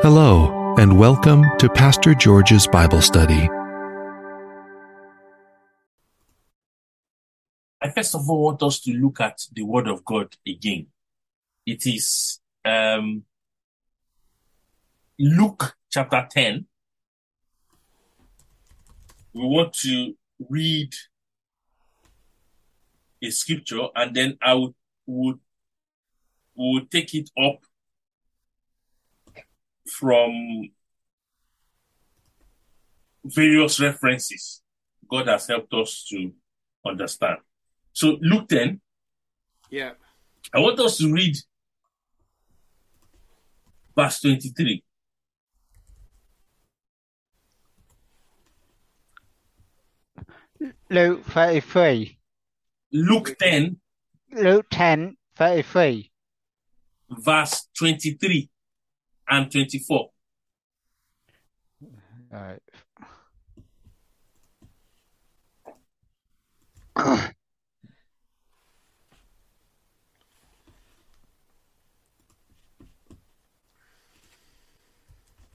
Hello, and welcome to Pastor George's Bible Study. I first of all want us to look at the Word of God again. It is um, Luke chapter 10. We want to read a scripture and then I would, would, would take it up from various references God has helped us to understand. So Luke 10, Yeah. I want us to read verse 23. Luke 33. Luke 10, Luke 10, 33. verse 23 and 24. Right.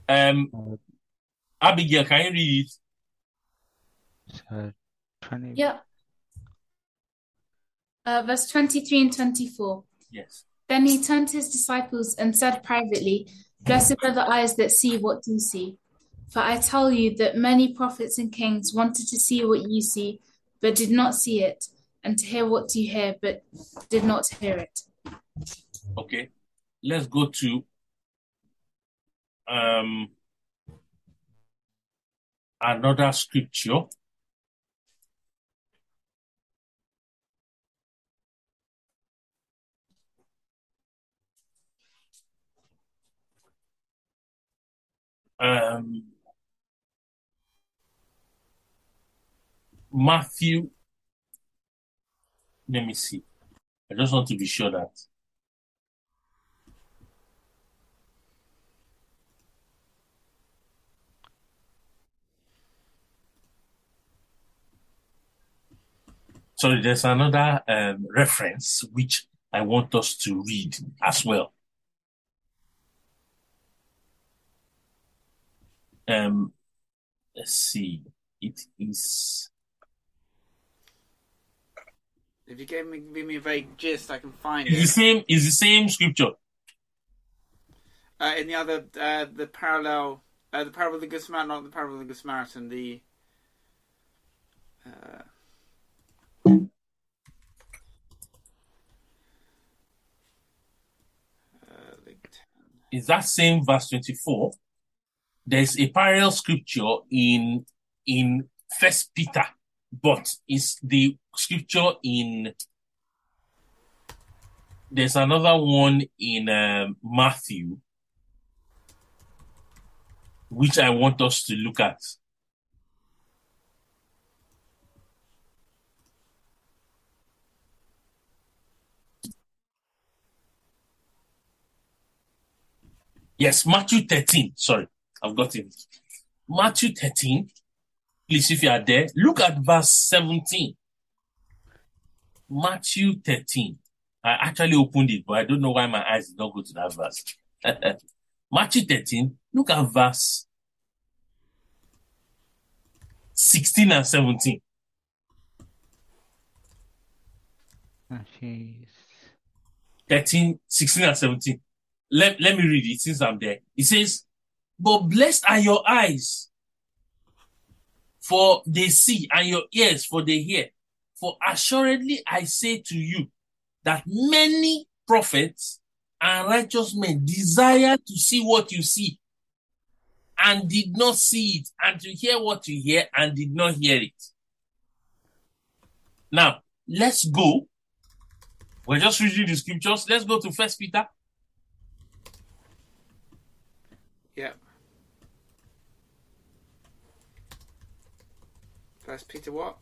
Um, Abigail, can you read it? So 20. Yeah. Uh, verse 23 and 24. Yes. Then he turned to his disciples and said privately, Blessed are the eyes that see what you see. For I tell you that many prophets and kings wanted to see what you see, but did not see it, and to hear what you hear, but did not hear it. Okay. Let's go to um another scripture. Um Matthew. Let me see. I just want to be sure that Sorry, there's another um, reference which I want us to read as well. Um, let's see. It is If you give me give me a vague gist, I can find it's the same. is the same scripture. Uh, in the other, uh, the parallel, uh, the parable of the Good Samaritan, not the parable of the Good Samaritan. The uh, uh, Luke 10. Is that same verse twenty four? There's a parallel scripture in in First Peter, but it's the scripture in. There's another one in um, Matthew, which I want us to look at. Yes, Matthew 13. Sorry, I've got it. Matthew 13. Please, if you are there, look at verse 17. Matthew 13. I actually opened it, but I don't know why my eyes did not go to that verse. Matthew 13, look at verse 16 and 17. Oh, jeez. 13, 16 and 17. Let, let me read it since I'm there. It says, But blessed are your eyes, for they see, and your ears, for they hear. For assuredly I say to you that many prophets and righteous men desire to see what you see and did not see it, and to hear what you hear and did not hear it. Now, let's go. We're just reading the scriptures. Let's go to First Peter Yeah. First Peter, what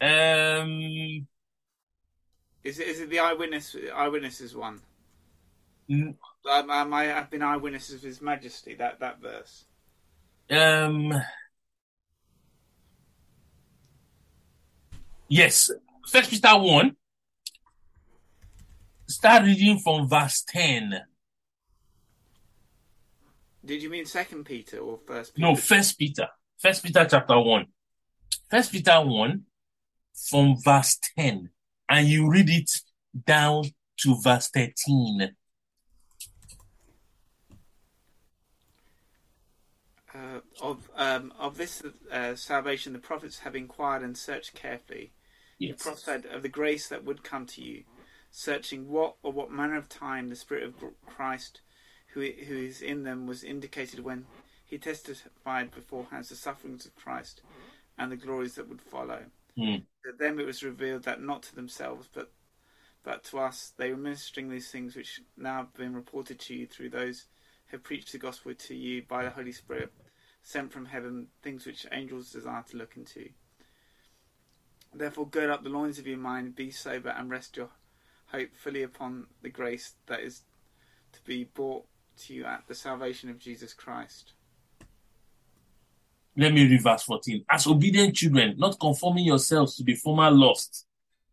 Um, is it? Is it the eyewitness eyewitnesses one? n- Um, um, I have been eyewitnesses of His Majesty. That that verse. um, yes, First Peter 1. Start reading from verse 10. Did you mean Second Peter or First Peter? No, First Peter. First Peter chapter 1. First Peter 1 from verse 10. And you read it down to verse 13. Uh, of um, of this uh, salvation, the prophets have inquired and searched carefully. Yes. prophesied of the grace that would come to you, searching what or what manner of time the Spirit of Christ, who who is in them, was indicated when he testified beforehand the sufferings of Christ and the glories that would follow. Hmm. To them it was revealed that not to themselves, but but to us they were ministering these things which now have been reported to you through those who have preached the gospel to you by the Holy Spirit, sent from heaven, things which angels desire to look into. Therefore, gird up the loins of your mind, be sober, and rest your hope fully upon the grace that is to be brought to you at the salvation of Jesus Christ. Let me read verse 14. As obedient children, not conforming yourselves to the former lust,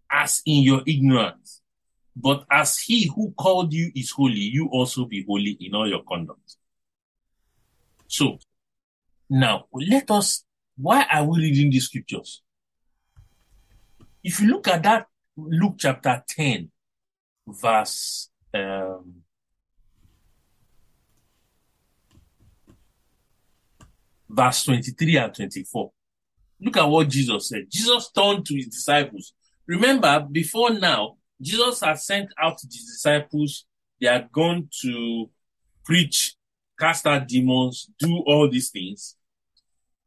as in your ignorance, but as he who called you is holy, you also be holy in all your conduct. So, now let us, why are we reading these scriptures? If you look at that Luke chapter 10, verse um, verse 23 and 24. Look at what Jesus said. Jesus turned to his disciples. Remember, before now, Jesus had sent out his disciples. They had gone to preach, cast out demons, do all these things.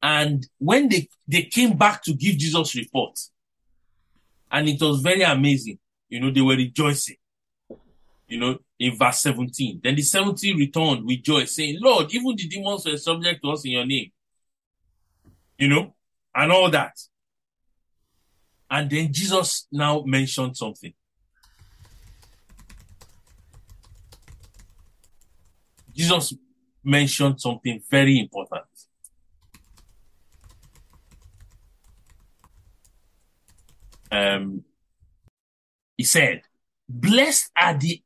And when they, they came back to give Jesus report, and it was very amazing, you know, they were rejoicing, you know, in verse 17. Then the 70 returned with joy, saying, Lord, even the demons were subject to us in your name. You know, and all that. And then Jesus now mentioned something. Jesus mentioned something very important. Um, he said, Blessed are the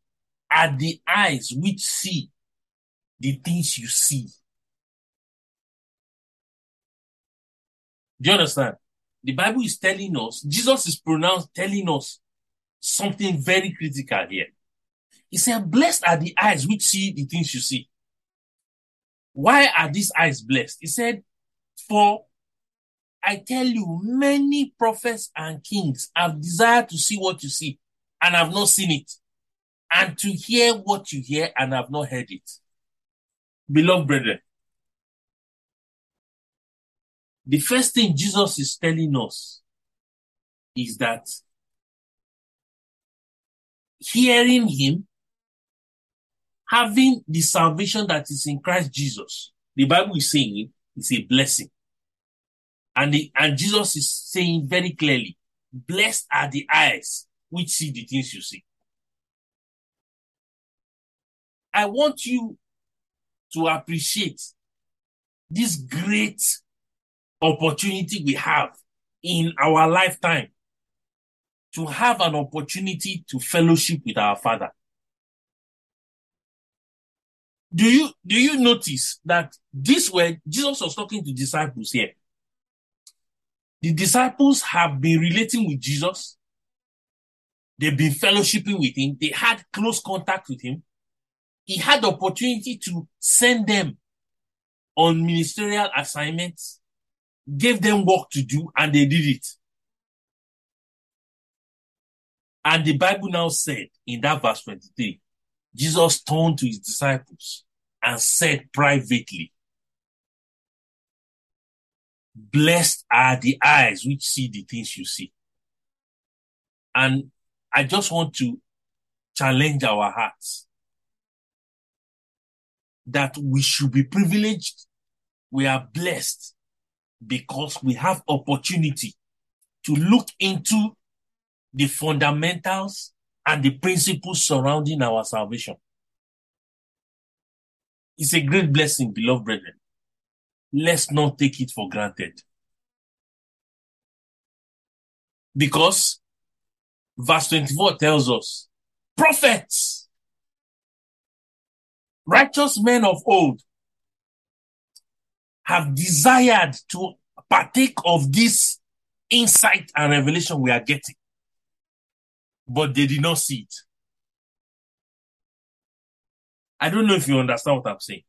are the eyes which see the things you see. Do you understand? The Bible is telling us, Jesus is pronounced telling us something very critical here. He said, Blessed are the eyes which see the things you see. Why are these eyes blessed? He said, For I tell you, many prophets and kings have desired to see what you see and have not seen it, and to hear what you hear and have not heard it. Beloved brethren, the first thing Jesus is telling us is that hearing Him, having the salvation that is in Christ Jesus, the Bible is saying it's a blessing. And, the, and Jesus is saying very clearly, blessed are the eyes which see the things you see. I want you to appreciate this great opportunity we have in our lifetime to have an opportunity to fellowship with our Father. Do you do you notice that this way Jesus was talking to disciples here? The disciples have been relating with Jesus. They've been fellowshipping with him. They had close contact with him. He had the opportunity to send them on ministerial assignments, gave them work to do, and they did it. And the Bible now said in that verse 23, Jesus turned to his disciples and said privately, Blessed are the eyes which see the things you see. And I just want to challenge our hearts that we should be privileged. We are blessed because we have opportunity to look into the fundamentals and the principles surrounding our salvation. It's a great blessing, beloved brethren. Let's not take it for granted. Because verse 24 tells us, prophets, righteous men of old have desired to partake of this insight and revelation we are getting, but they did not see it. I don't know if you understand what I'm saying.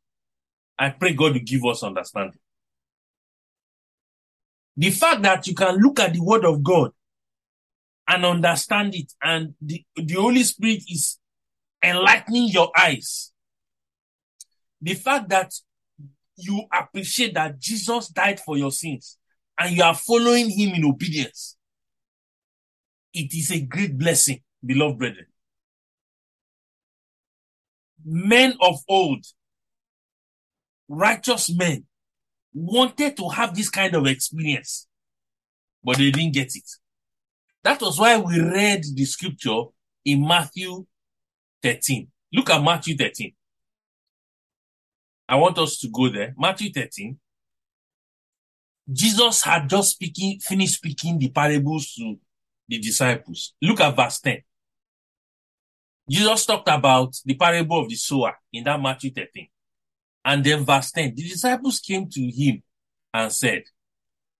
I pray God to give us understanding. The fact that you can look at the word of God and understand it, and the, the Holy Spirit is enlightening your eyes. The fact that you appreciate that Jesus died for your sins and you are following him in obedience. It is a great blessing, beloved brethren. Men of old, righteous men, wanted to have this kind of experience, but they didn't get it. That was why we read the scripture in Matthew 13. Look at Matthew 13. I want us to go there. Matthew 13. Jesus had just speaking, finished speaking the parables to the disciples. Look at verse 10. Jesus talked about the parable of the sower in that Matthew 13. And then verse 10, the disciples came to him and said,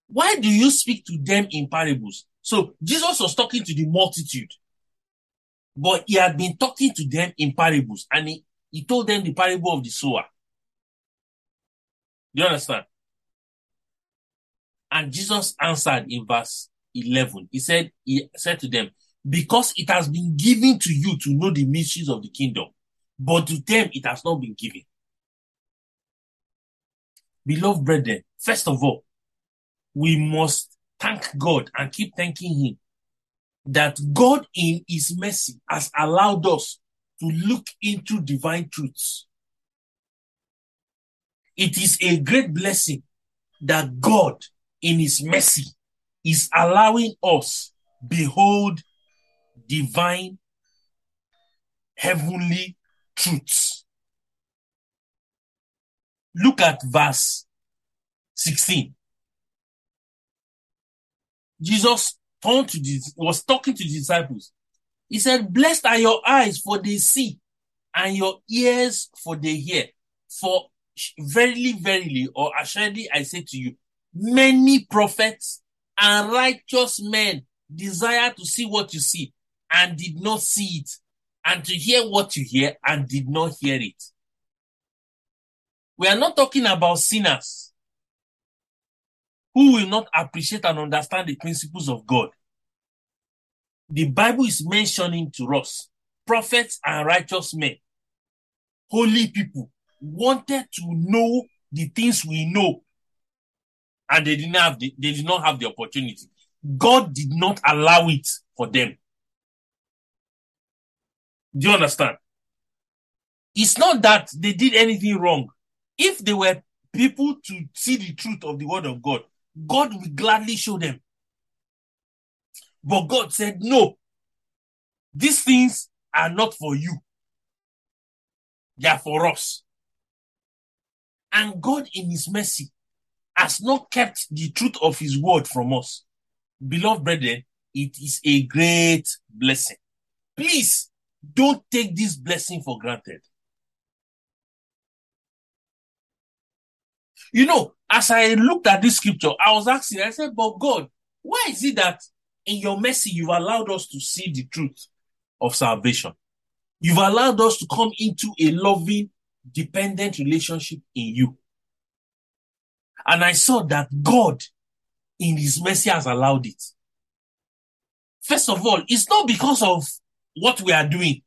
why do you speak to them in parables? So Jesus was talking to the multitude, but he had been talking to them in parables and he, he told them the parable of the sower. Do you understand? And Jesus answered in verse 11. He said, he said to them, because it has been given to you to know the mysteries of the kingdom, but to them it has not been given. Beloved brethren, first of all, we must thank God and keep thanking Him that God in His mercy has allowed us to look into divine truths. It is a great blessing that God in His mercy is allowing us behold divine heavenly truths. Look at verse 16. Jesus turned to this, was talking to the disciples. He said, Blessed are your eyes for they see, and your ears for they hear. For verily, verily, or assuredly I say to you, many prophets and righteous men desire to see what you see and did not see it, and to hear what you hear and did not hear it. We are not talking about sinners who will not appreciate and understand the principles of God. The Bible is mentioning to us prophets and righteous men, holy people, wanted to know the things we know, and they didn't have the, they did not have the opportunity. God did not allow it for them. Do you understand? It's not that they did anything wrong. If they were people to see the truth of the word of God, God will gladly show them. But God said, no, these things are not for you. They are for us. And God in his mercy has not kept the truth of his word from us. Beloved brethren, it is a great blessing. Please don't take this blessing for granted. You know, as I looked at this scripture, I was asking, I said, but God, why is it that in your mercy you've allowed us to see the truth of salvation? You've allowed us to come into a loving, dependent relationship in you. And I saw that God, in His mercy, has allowed it. First of all, it's not because of what we are doing.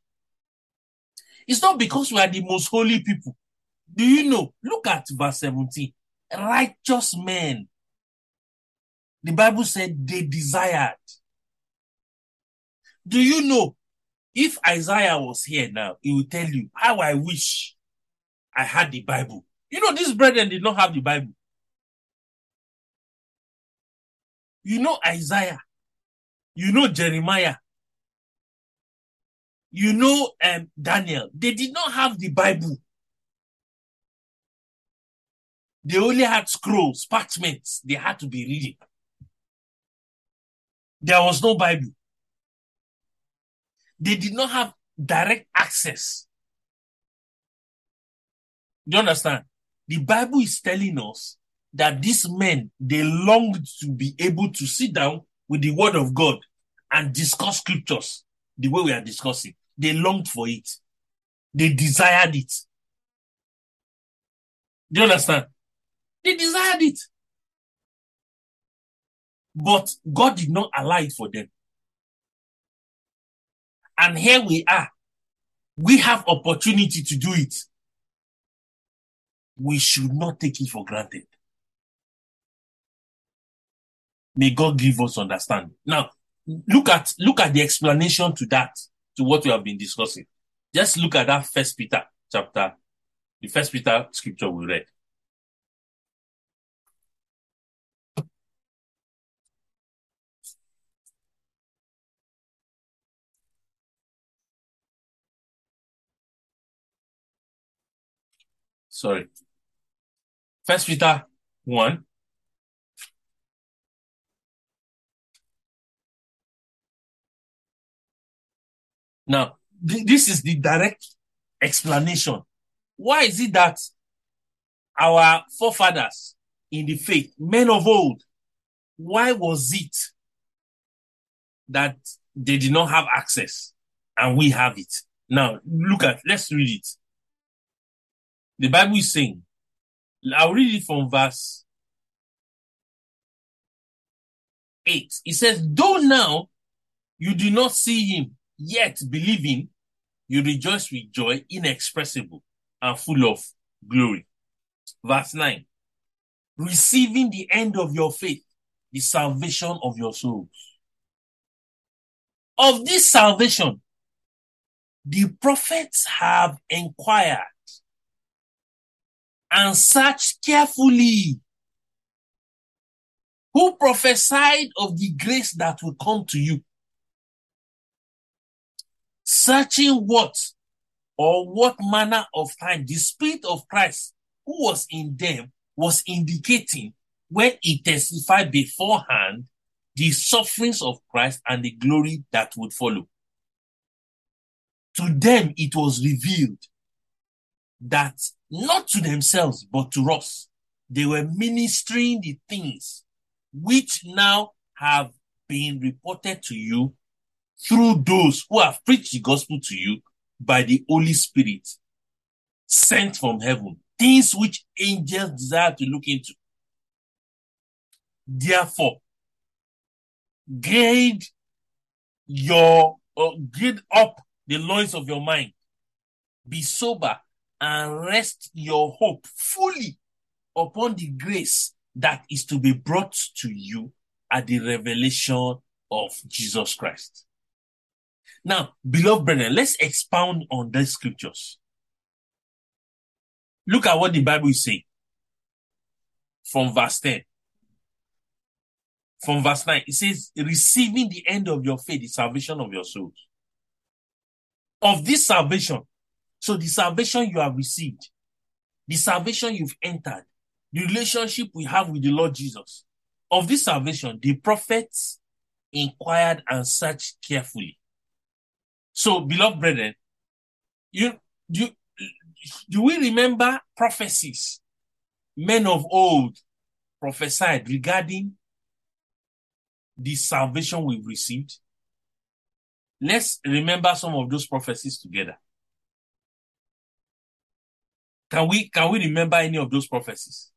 It's not because we are the most holy people. Do you know? Look at verse 17. Righteous men. The Bible said they desired. Do you know? If Isaiah was here now, he will tell you how I wish I had the Bible. You know, these brethren did not have the Bible. You know Isaiah. You know Jeremiah. You know um, Daniel. They did not have the Bible. They only had scrolls, parchments. They had to be reading. There was no Bible. They did not have direct access. Do you understand? The Bible is telling us that these men they longed to be able to sit down with the word of God and discuss scriptures the way we are discussing. They longed for it. They desired it. Do you understand? They desired it. But God did not allow it for them. And here we are. We have opportunity to do it. We should not take it for granted. May God give us understanding. Now, look at look at the explanation to that, to what we have been discussing. Just look at that first Peter chapter, the first Peter scripture we read. Sorry. First Peter 1. Now, th- this is the direct explanation. Why is it that our forefathers in the faith, men of old, why was it that they did not have access and we have it? Now, look at, let's read it. The Bible is saying, I'll read it from verse 8. It says, Though now you do not see him, yet believing, you rejoice with joy inexpressible and full of glory. Verse 9. Receiving the end of your faith, the salvation of your souls. Of this salvation, the prophets have inquired and search carefully. Who prophesied of the grace that will come to you? Searching what or what manner of time? The Spirit of Christ who was in them was indicating when he testified beforehand the sufferings of Christ and the glory that would follow. To them it was revealed that not to themselves but to us. They were ministering the things which now have been reported to you through those who have preached the gospel to you by the Holy Spirit sent from heaven, things which angels desire to look into. Therefore, gird your uh, gird up the loins of your mind, be sober, and rest your hope fully upon the grace that is to be brought to you at the revelation of Jesus Christ. Now, beloved brethren, let's expound on these scriptures. Look at what the Bible is saying from verse 10. From verse 9, it says, receiving the end of your faith, the salvation of your souls. Of this salvation, so the salvation you have received, the salvation you've entered, the relationship we have with the Lord Jesus, of this salvation, the prophets inquired and searched carefully. So, beloved brethren, you do do we remember prophecies men of old prophesied regarding the salvation we've received? Let's remember some of those prophecies together. Can we can we remember any of those prophecies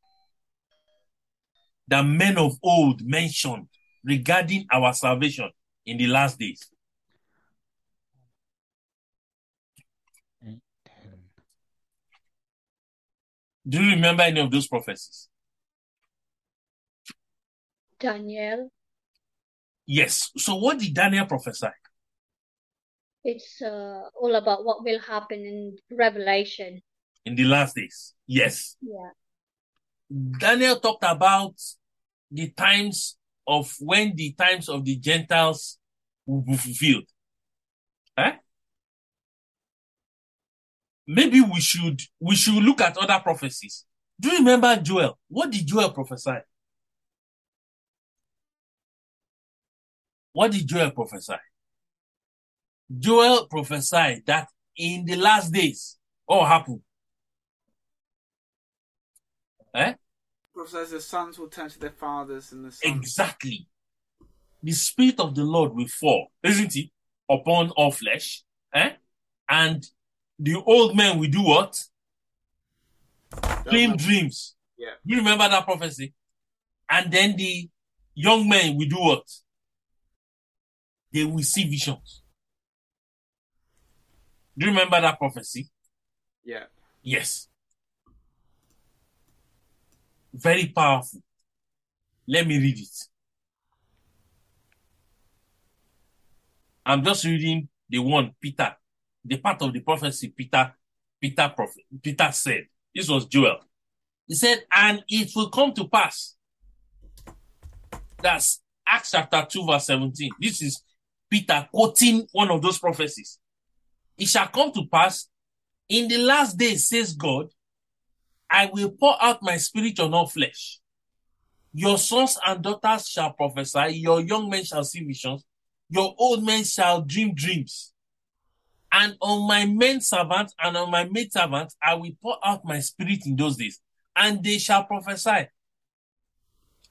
that men of old mentioned regarding our salvation in the last days? Do you remember any of those prophecies? Daniel, Yes. So what did Daniel prophesy? it's uh, all about what will happen in Revelation. In the last days. Yes. Yeah. Daniel talked about the times of when the times of the Gentiles will be fulfilled. Eh? Maybe we should we should look at other prophecies. Do you remember Joel? What did Joel prophesy? What did Joel prophesy? Joel prophesied that in the last days, what will happen? Eh? prophesies the sons will turn to their fathers and the sons. Exactly. The spirit of the Lord will fall, isn't it? Upon all flesh. Eh? And the old men will do what? Dream dreams. Yeah. You remember that prophecy? And then the young men will do what? They will see visions. Do you remember that prophecy? Yeah. Yes. Very powerful. Let me read it. I'm just reading the one Peter, the part of the prophecy Peter, Peter prophet, Peter said. This was Joel. He said, and it will come to pass. That's Acts chapter 2, verse 17. This is Peter quoting one of those prophecies. It shall come to pass in the last days, says God, I will pour out my spirit on all flesh. Your sons and daughters shall prophesy, your young men shall see visions, your old men shall dream dreams. And on my men servants and on my maid servants, I will pour out my spirit in those days, and they shall prophesy.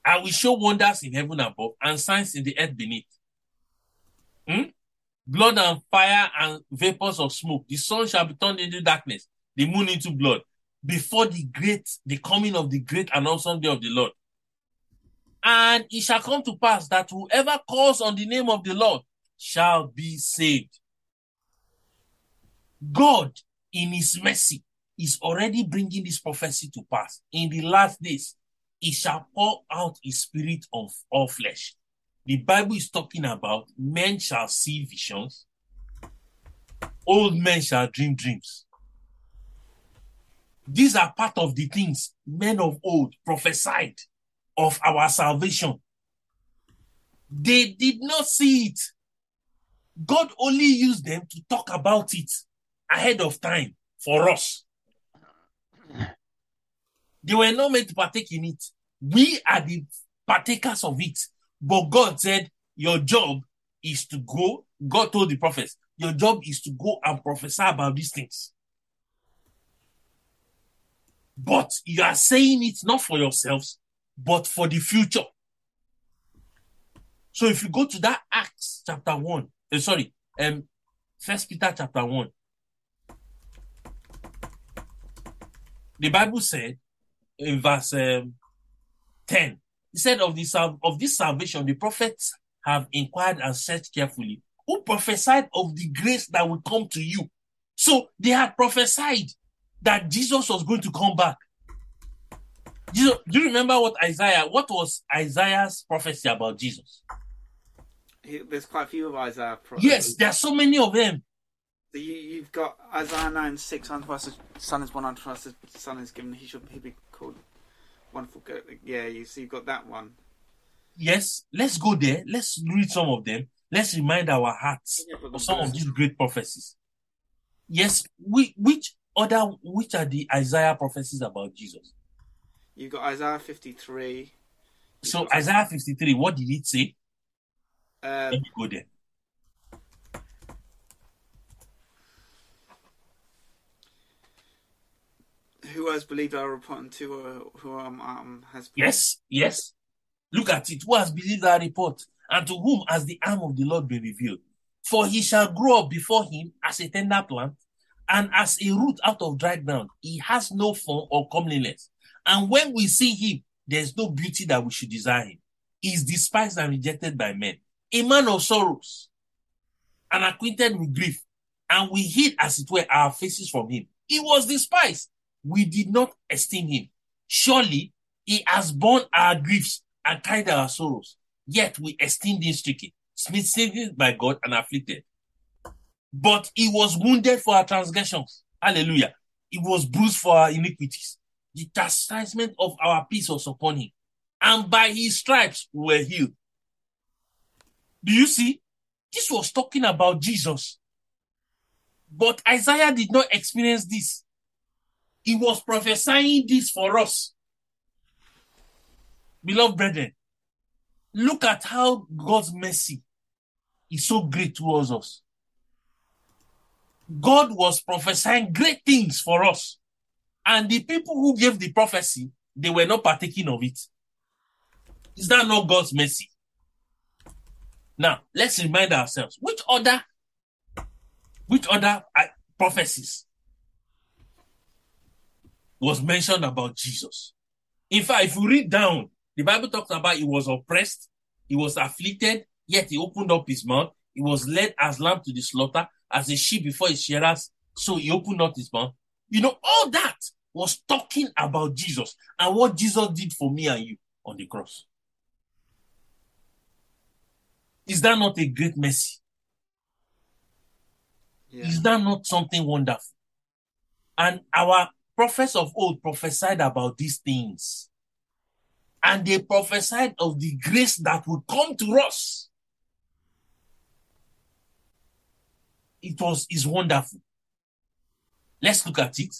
I will show wonders in heaven above and signs in the earth beneath. Hmm? Blood and fire and vapors of smoke. The sun shall be turned into darkness, the moon into blood, before the great, the coming of the great and awesome day of the Lord. And it shall come to pass that whoever calls on the name of the Lord shall be saved. God, in his mercy, is already bringing this prophecy to pass. In the last days, he shall pour out his spirit of all flesh. The Bible is talking about men shall see visions, old men shall dream dreams. These are part of the things men of old prophesied of our salvation. They did not see it. God only used them to talk about it ahead of time for us. They were not meant to partake in it. We are the partakers of it. But God said, Your job is to go. God told the prophets, Your job is to go and prophesy about these things. But you are saying it not for yourselves, but for the future. So if you go to that Acts chapter 1, uh, sorry, um, First Peter chapter 1, the Bible said in verse um, 10, he said of this, of this salvation, the prophets have inquired and searched carefully, who prophesied of the grace that will come to you. So they had prophesied that Jesus was going to come back. Jesus, do you remember what Isaiah, what was Isaiah's prophecy about Jesus? There's quite a few of Isaiah. Pro- Yes, there are so many of them. So you, you've got Isaiah 9 6 unto us, the son is born unto us, the son is given, he shall he be called wonderful. Yeah, you see, you've got that one. Yes, let's go there. Let's read some of them. Let's remind our hearts Yeah, of some of these great prophecies. Yes, we, which other, which are the Isaiah prophecies about Jesus? You've got Isaiah 53. So Isaiah 53, what did it say? Uh, Let me go there. who has believed our report and to uh, who um, um, has Yes, yes. Look at it. Who has believed our report? And to whom has the arm of the Lord been revealed? For he shall grow up before him as a tender plant, and as a root out of dry ground. He has no form or comeliness. And when we see him, there's no beauty that we should desire him. He is despised and rejected by men, a man of sorrows, and acquainted with grief. And we hid, as it were, our faces from him. He was despised. We did not esteem him. Surely he has borne our griefs and carried our sorrows. Yet we esteemed him stricken, smitten by God and afflicted. But he was wounded for our transgressions. Hallelujah. He was bruised for our iniquities. The chastisement of our peace was upon him. And by his stripes we were healed. Do you see? This was talking about Jesus. But Isaiah did not experience this. He was prophesying this for us. Beloved brethren, look at how God's mercy is so great towards us. God was prophesying great things for us. And the people who gave the prophecy they were not partaking of it. Is that not God's mercy? Now, let's remind ourselves which other which other uh, prophecies was mentioned about Jesus. In fact, if you read down, the Bible talks about he was oppressed, he was afflicted, yet he opened up his mouth. He was led as lamb to the slaughter, as a sheep before his shearers. So he opened up his mouth. You know, all that was talking about Jesus and what Jesus did for me and you on the cross. Is that not a great mercy? Yeah. Is that not something wonderful? And our prophets of old prophesied about these things. And they prophesied of the grace that would come to us. It was is wonderful. Let's look at it.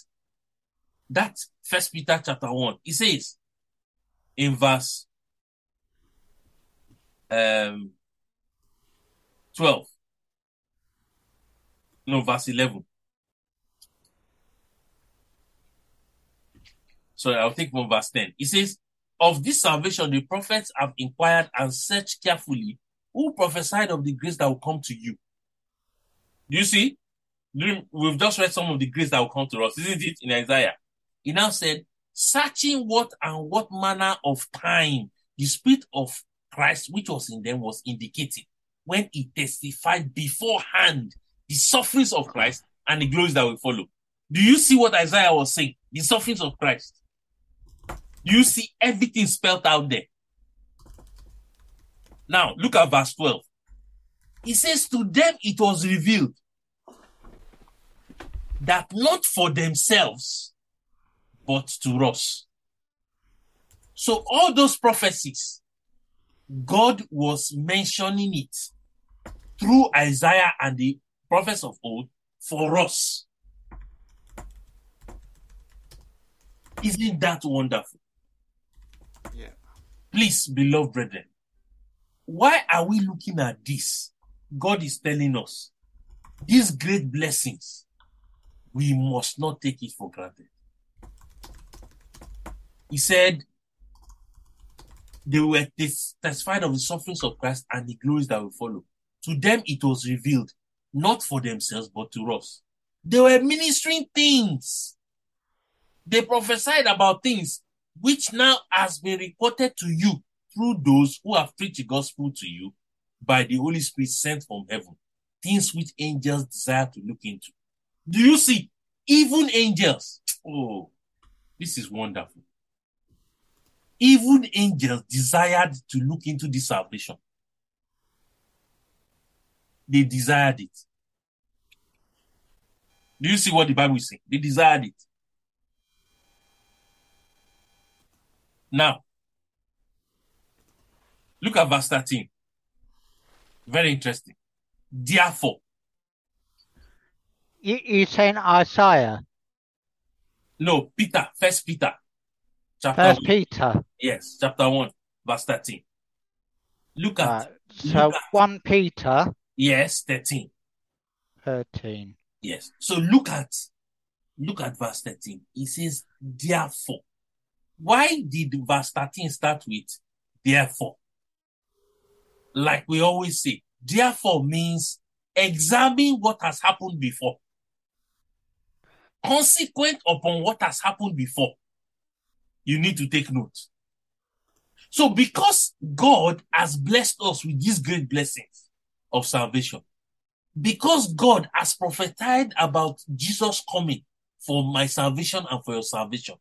That first Peter chapter 1. It says in verse um 12. No, verse 11. So I'll take from verse 10. It says, Of this salvation the prophets have inquired and searched carefully who prophesied of the grace that will come to you. Do you see? We've just read some of the grace that will come to us, isn't it? In Isaiah. He now said, searching what and what manner of time the spirit of Christ, which was in them, was indicating when he testified beforehand the sufferings of Christ and the glories that will follow. Do you see what Isaiah was saying? The sufferings of Christ. Do you see everything spelled out there? Now, look at verse 12. He says, To them it was revealed that not for themselves, but to us. So, all those prophecies, God was mentioning it through Isaiah and the prophets of old for us. Isn't that wonderful? Yeah. Please, beloved brethren, why are we looking at this? God is telling us these great blessings, we must not take it for granted. He said, they were testified of the sufferings of Christ and the glories that will follow. To them it was revealed, not for themselves, but to us. They were ministering things. They prophesied about things which now has been reported to you through those who have preached the gospel to you by the Holy Spirit sent from heaven. Things which angels desire to look into. Do you see? Even angels. Oh, this is wonderful. Even angels desired to look into this salvation. They desired it. Do you see what the Bible is saying? They desired it. Now, look at verse 13. Very interesting. Therefore, You, you saying Isaiah, no, Peter, first Peter, chapter First 1. Peter. Yes, chapter 1, verse 13. Look at, Right. So at- 1 Peter yes, 13. 13. Yes. So look at, look at verse 13. It says, therefore. Why did verse 13 start with therefore? Like we always say, therefore means examine what has happened before. Consequent upon what has happened before, you need to take note. So because God has blessed us with these great blessings of salvation, because God has prophesied about Jesus coming for my salvation and for your salvation,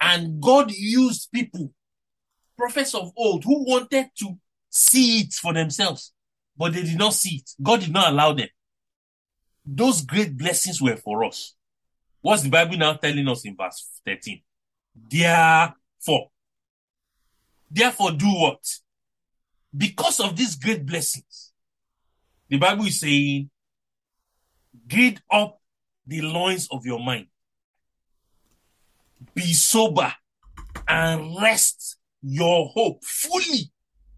and God used people, prophets of old, who wanted to see it for themselves, but they did not see it. God did not allow them. Those great blessings were for us. What's the Bible now telling us in verse 13? Therefore, therefore, do what? Because of these great blessings, the Bible is saying, gird up the loins of your mind, be sober, and rest your hope fully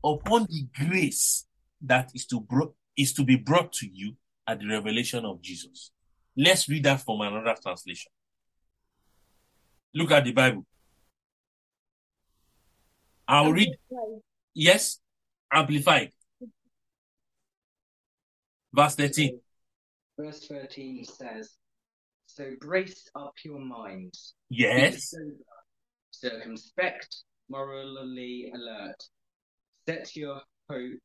upon the grace that is to bro- is to be brought to you at the revelation of Jesus. Let's read that from another translation. Look at the Bible. I'll read. Yes, amplified. Verse 13. Verse 13 says, So brace up your minds. Yes. sober, circumspect, morally alert. Set your hope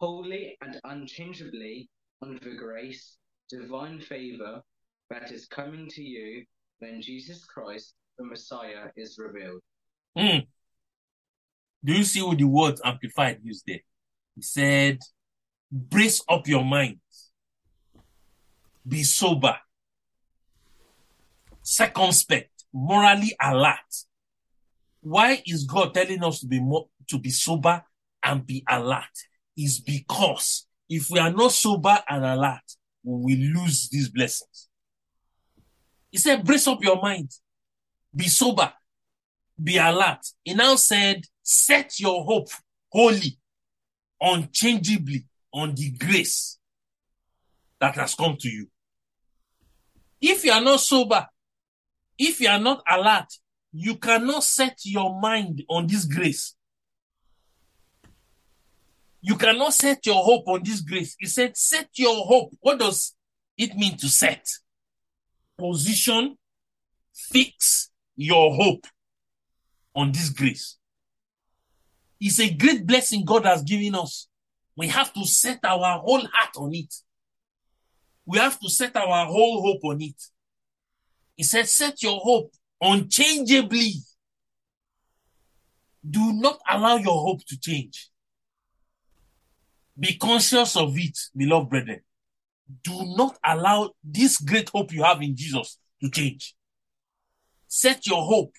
wholly and unchangeably on the grace, divine favor that is coming to you when Jesus Christ, the Messiah, is revealed. Hmm. Do you see what the word amplified used there? He said, brace up your mind. Be sober. Circumspect. Morally alert. Why is God telling us to be more, to be sober and be alert? Is because if we are not sober and alert, we will lose these blessings. He said, brace up your mind. Be sober be alert. He now said, set your hope wholly, unchangeably on the grace that has come to you. If you are not sober, if you are not alert, you cannot set your mind on this grace. You cannot set your hope on this grace. He said, set your hope. What does it mean to set? Position, fix your hope on this grace. It's a great blessing God has given us. We have to set our whole heart on it. We have to set our whole hope on it. He said, set your hope unchangeably. Do not allow your hope to change. Be conscious of it, beloved brethren. Do not allow this great hope you have in Jesus to change. Set your hope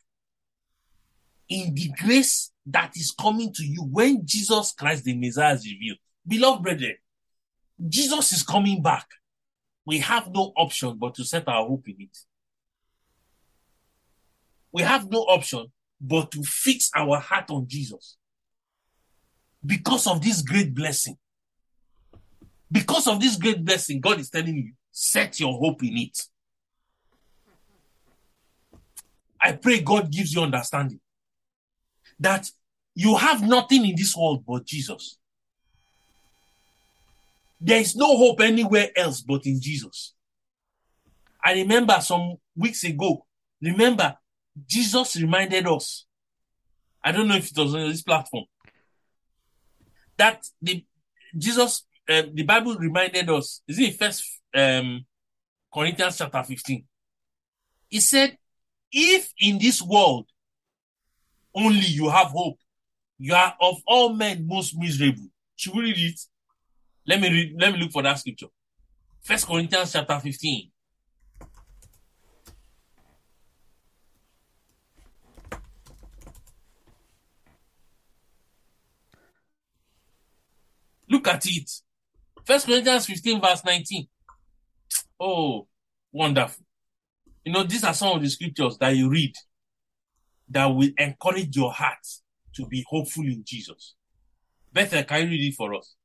in the grace that is coming to you when Jesus Christ the Messiah is revealed. Beloved brethren, Jesus is coming back. We have no option but to set our hope in it. We have no option but to fix our heart on Jesus. Because of this great blessing. Because of this great blessing, God is telling you, set your hope in it. I pray God gives you understanding that you have nothing in this world but Jesus. There is no hope anywhere else but in Jesus. I remember some weeks ago, remember, Jesus reminded us, I don't know if it was on this platform, that the Jesus, uh, the Bible reminded us, is it First um, Corinthians chapter 15? He said, if in this world only you have hope. You are of all men most miserable. Should we read it? Let me read, let me look for that scripture. First Corinthians chapter 15. Look at it. First Corinthians 15, verse 19. Oh, wonderful. You know, these are some of the scriptures that you read that will encourage your heart to be hopeful in Jesus. Bethel, can you read it for us?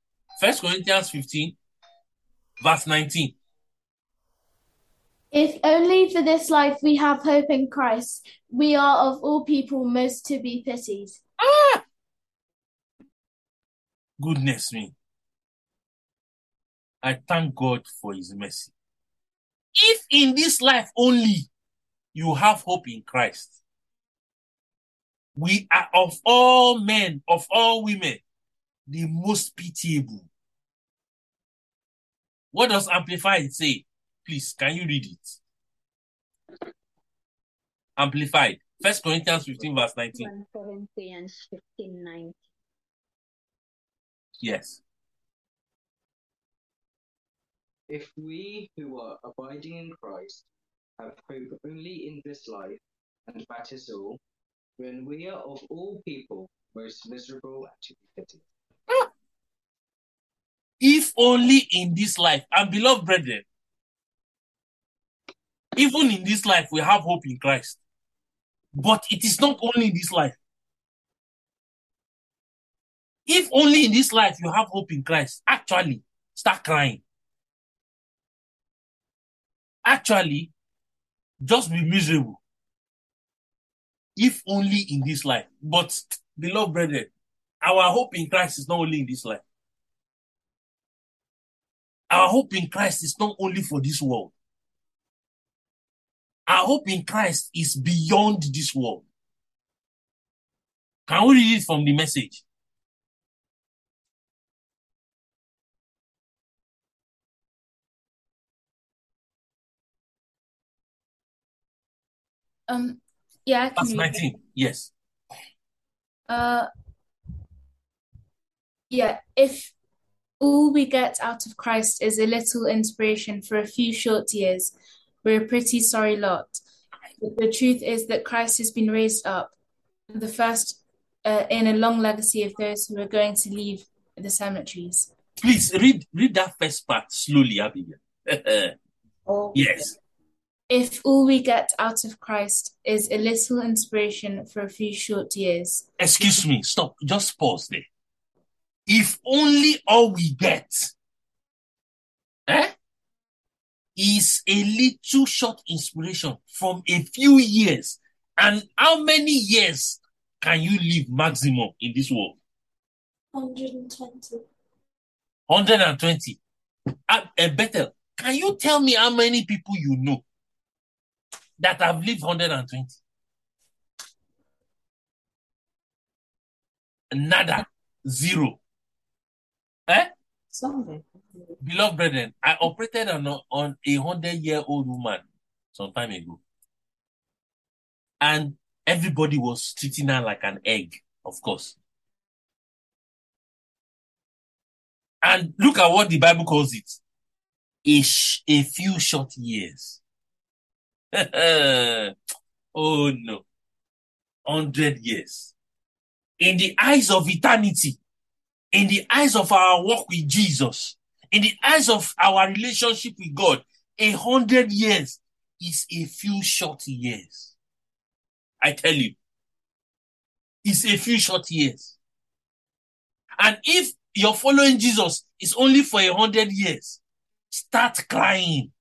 First Corinthians 15, verse 19. If only for this life we have hope in Christ, we are of all people most to be pitied. Ah! Goodness me. I thank God for his mercy. If in this life only you have hope in Christ, we are of all men, of all women, the most pitiable. What does Amplified say? Please, can you read it? Amplified. First Corinthians 15, verse 19. 1 Corinthians 15 9. Yes. If we who are abiding in Christ have hope only in this life, and that is all, then we are of all people most miserable and to be pitied. If only in this life, and beloved brethren, even in this life, we have hope in Christ. But it is not only in this life. If only in this life you have hope in Christ, actually, start crying. Actually, just be miserable. if only in this life. But, beloved brethren, our hope in Christ is not only in this life. Our hope in Christ is not only for this world. Our hope in Christ is beyond this world. Can we read it from the message? Um, yeah, I can Verse read 19. Yes. Uh, yeah, if all we get out of Christ is a little inspiration for a few short years, we're a pretty sorry lot. But the truth is that Christ has been raised up, the first uh, in a long legacy of those who are going to leave the cemeteries. Please read read that first part slowly, Abigail. yes. If all we get out of Christ is a little inspiration for a few short years, Excuse me. Stop. Just pause there. If only all we get eh, is a little short inspiration from a few years. And how many years can you live maximum in this world? 120. 120. Uh, uh, Bethel, can you tell me how many people you know that have lived 120? Nada. Zero. Eh? Sunday. Beloved brethren, I operated on, a- on a 100 year old woman some time ago. And everybody was treating her like an egg, of course. And look at what the Bible calls it a, sh- a few short years. oh no, 100 years. In the eyes of eternity, in the eyes of our walk with Jesus, in the eyes of our relationship with God, a hundred years is a few short years. I tell you, it's a few short years. And if you're following Jesus is only for a hundred years, start crying.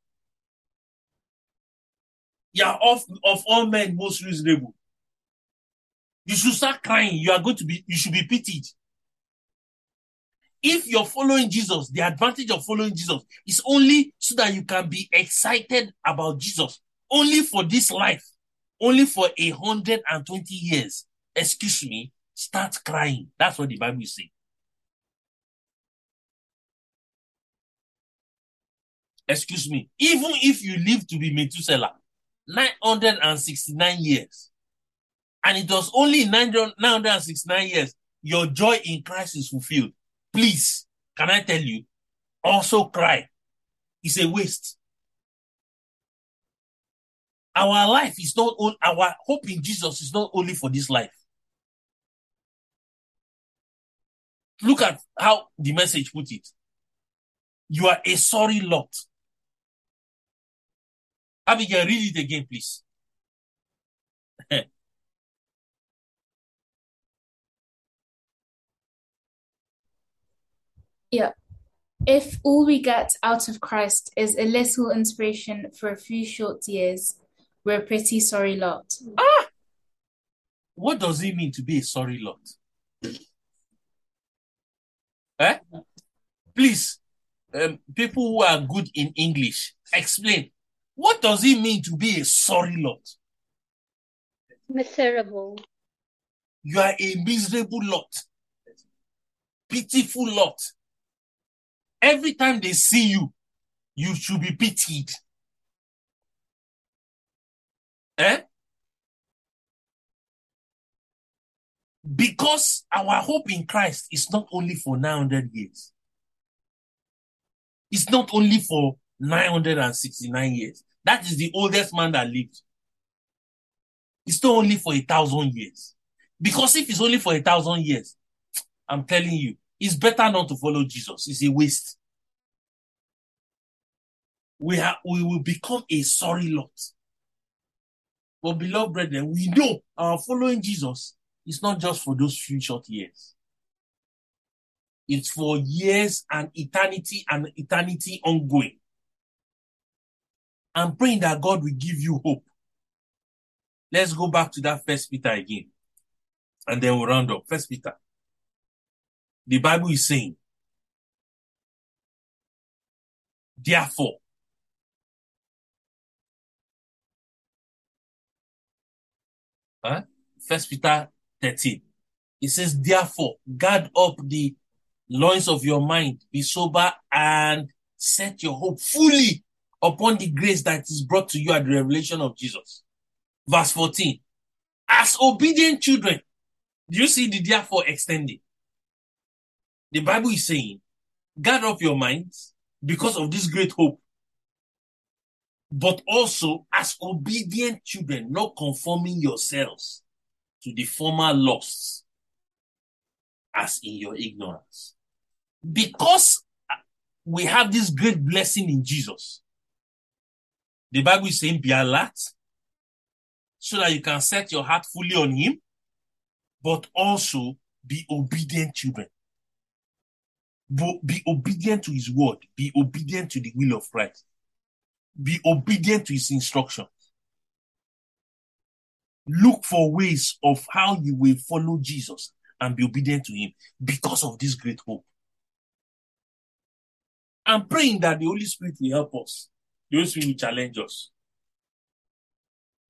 You're of, of all men most reasonable. You should start crying. You are going to be, you should be pitied. If you're following Jesus, the advantage of following Jesus is only so that you can be excited about Jesus. Only for this life, only for a hundred and twenty years. Excuse me, start crying. That's what the Bible is saying. Excuse me. Even if you live to be Methuselah, 969 years, and it was only 969 years your joy in Christ is fulfilled. Please, can I tell you, also cry. It's a waste. Our life is not all, our hope in Jesus is not only for this life. Look at how the message put it. You are a sorry lot. Abigail, read it again, please. Yeah. If all we get out of Christ is a little inspiration for a few short years, we're a pretty sorry lot. Ah! What does it mean to be a sorry lot? Eh? Please, um, people who are good in English, explain. What does it mean to be a sorry lot? Miserable. You are a miserable lot, pitiful lot. Every time they see you, you should be pitied. Eh? Because our hope in Christ is not only for 900 years. It's not only for 969 years. That is the oldest man that lived. It's not only for a thousand years. Because if it's only for a thousand years, I'm telling you, it's better not to follow Jesus. It's a waste. We are, we will become a sorry lot. But beloved brethren, we know our following Jesus is not just for those few short years. It's for years and eternity and eternity ongoing. I'm praying that God will give you hope. Let's go back to that first Peter again. And then we'll round up. First Peter. The Bible is saying, therefore, huh? First Peter 13. It says, therefore, guard up the loins of your mind, be sober and set your hope fully upon the grace that is brought to you at the revelation of Jesus. Verse 14. As obedient children, do you see the therefore extending? The Bible is saying, guard up your minds because of this great hope. But also as obedient children, not conforming yourselves to the former lusts as in your ignorance. Because we have this great blessing in Jesus. The Bible is saying, be alert so that you can set your heart fully on Him, but also be obedient children. Be obedient to His word, be obedient to the will of Christ, be obedient to His instructions. Look for ways of how you will follow Jesus and be obedient to Him because of this great hope. I'm praying that the Holy Spirit will help us. Spirit will challenge us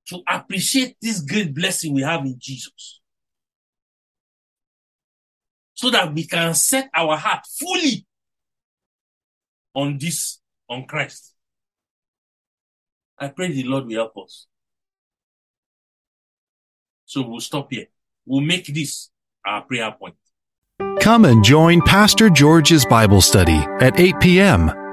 to appreciate this great blessing we have in Jesus. So that we can set our heart fully on this, on Christ. I pray the Lord will help us. So we'll stop here. We'll make this our prayer point. Come and join Pastor George's Bible study at 8 p.m.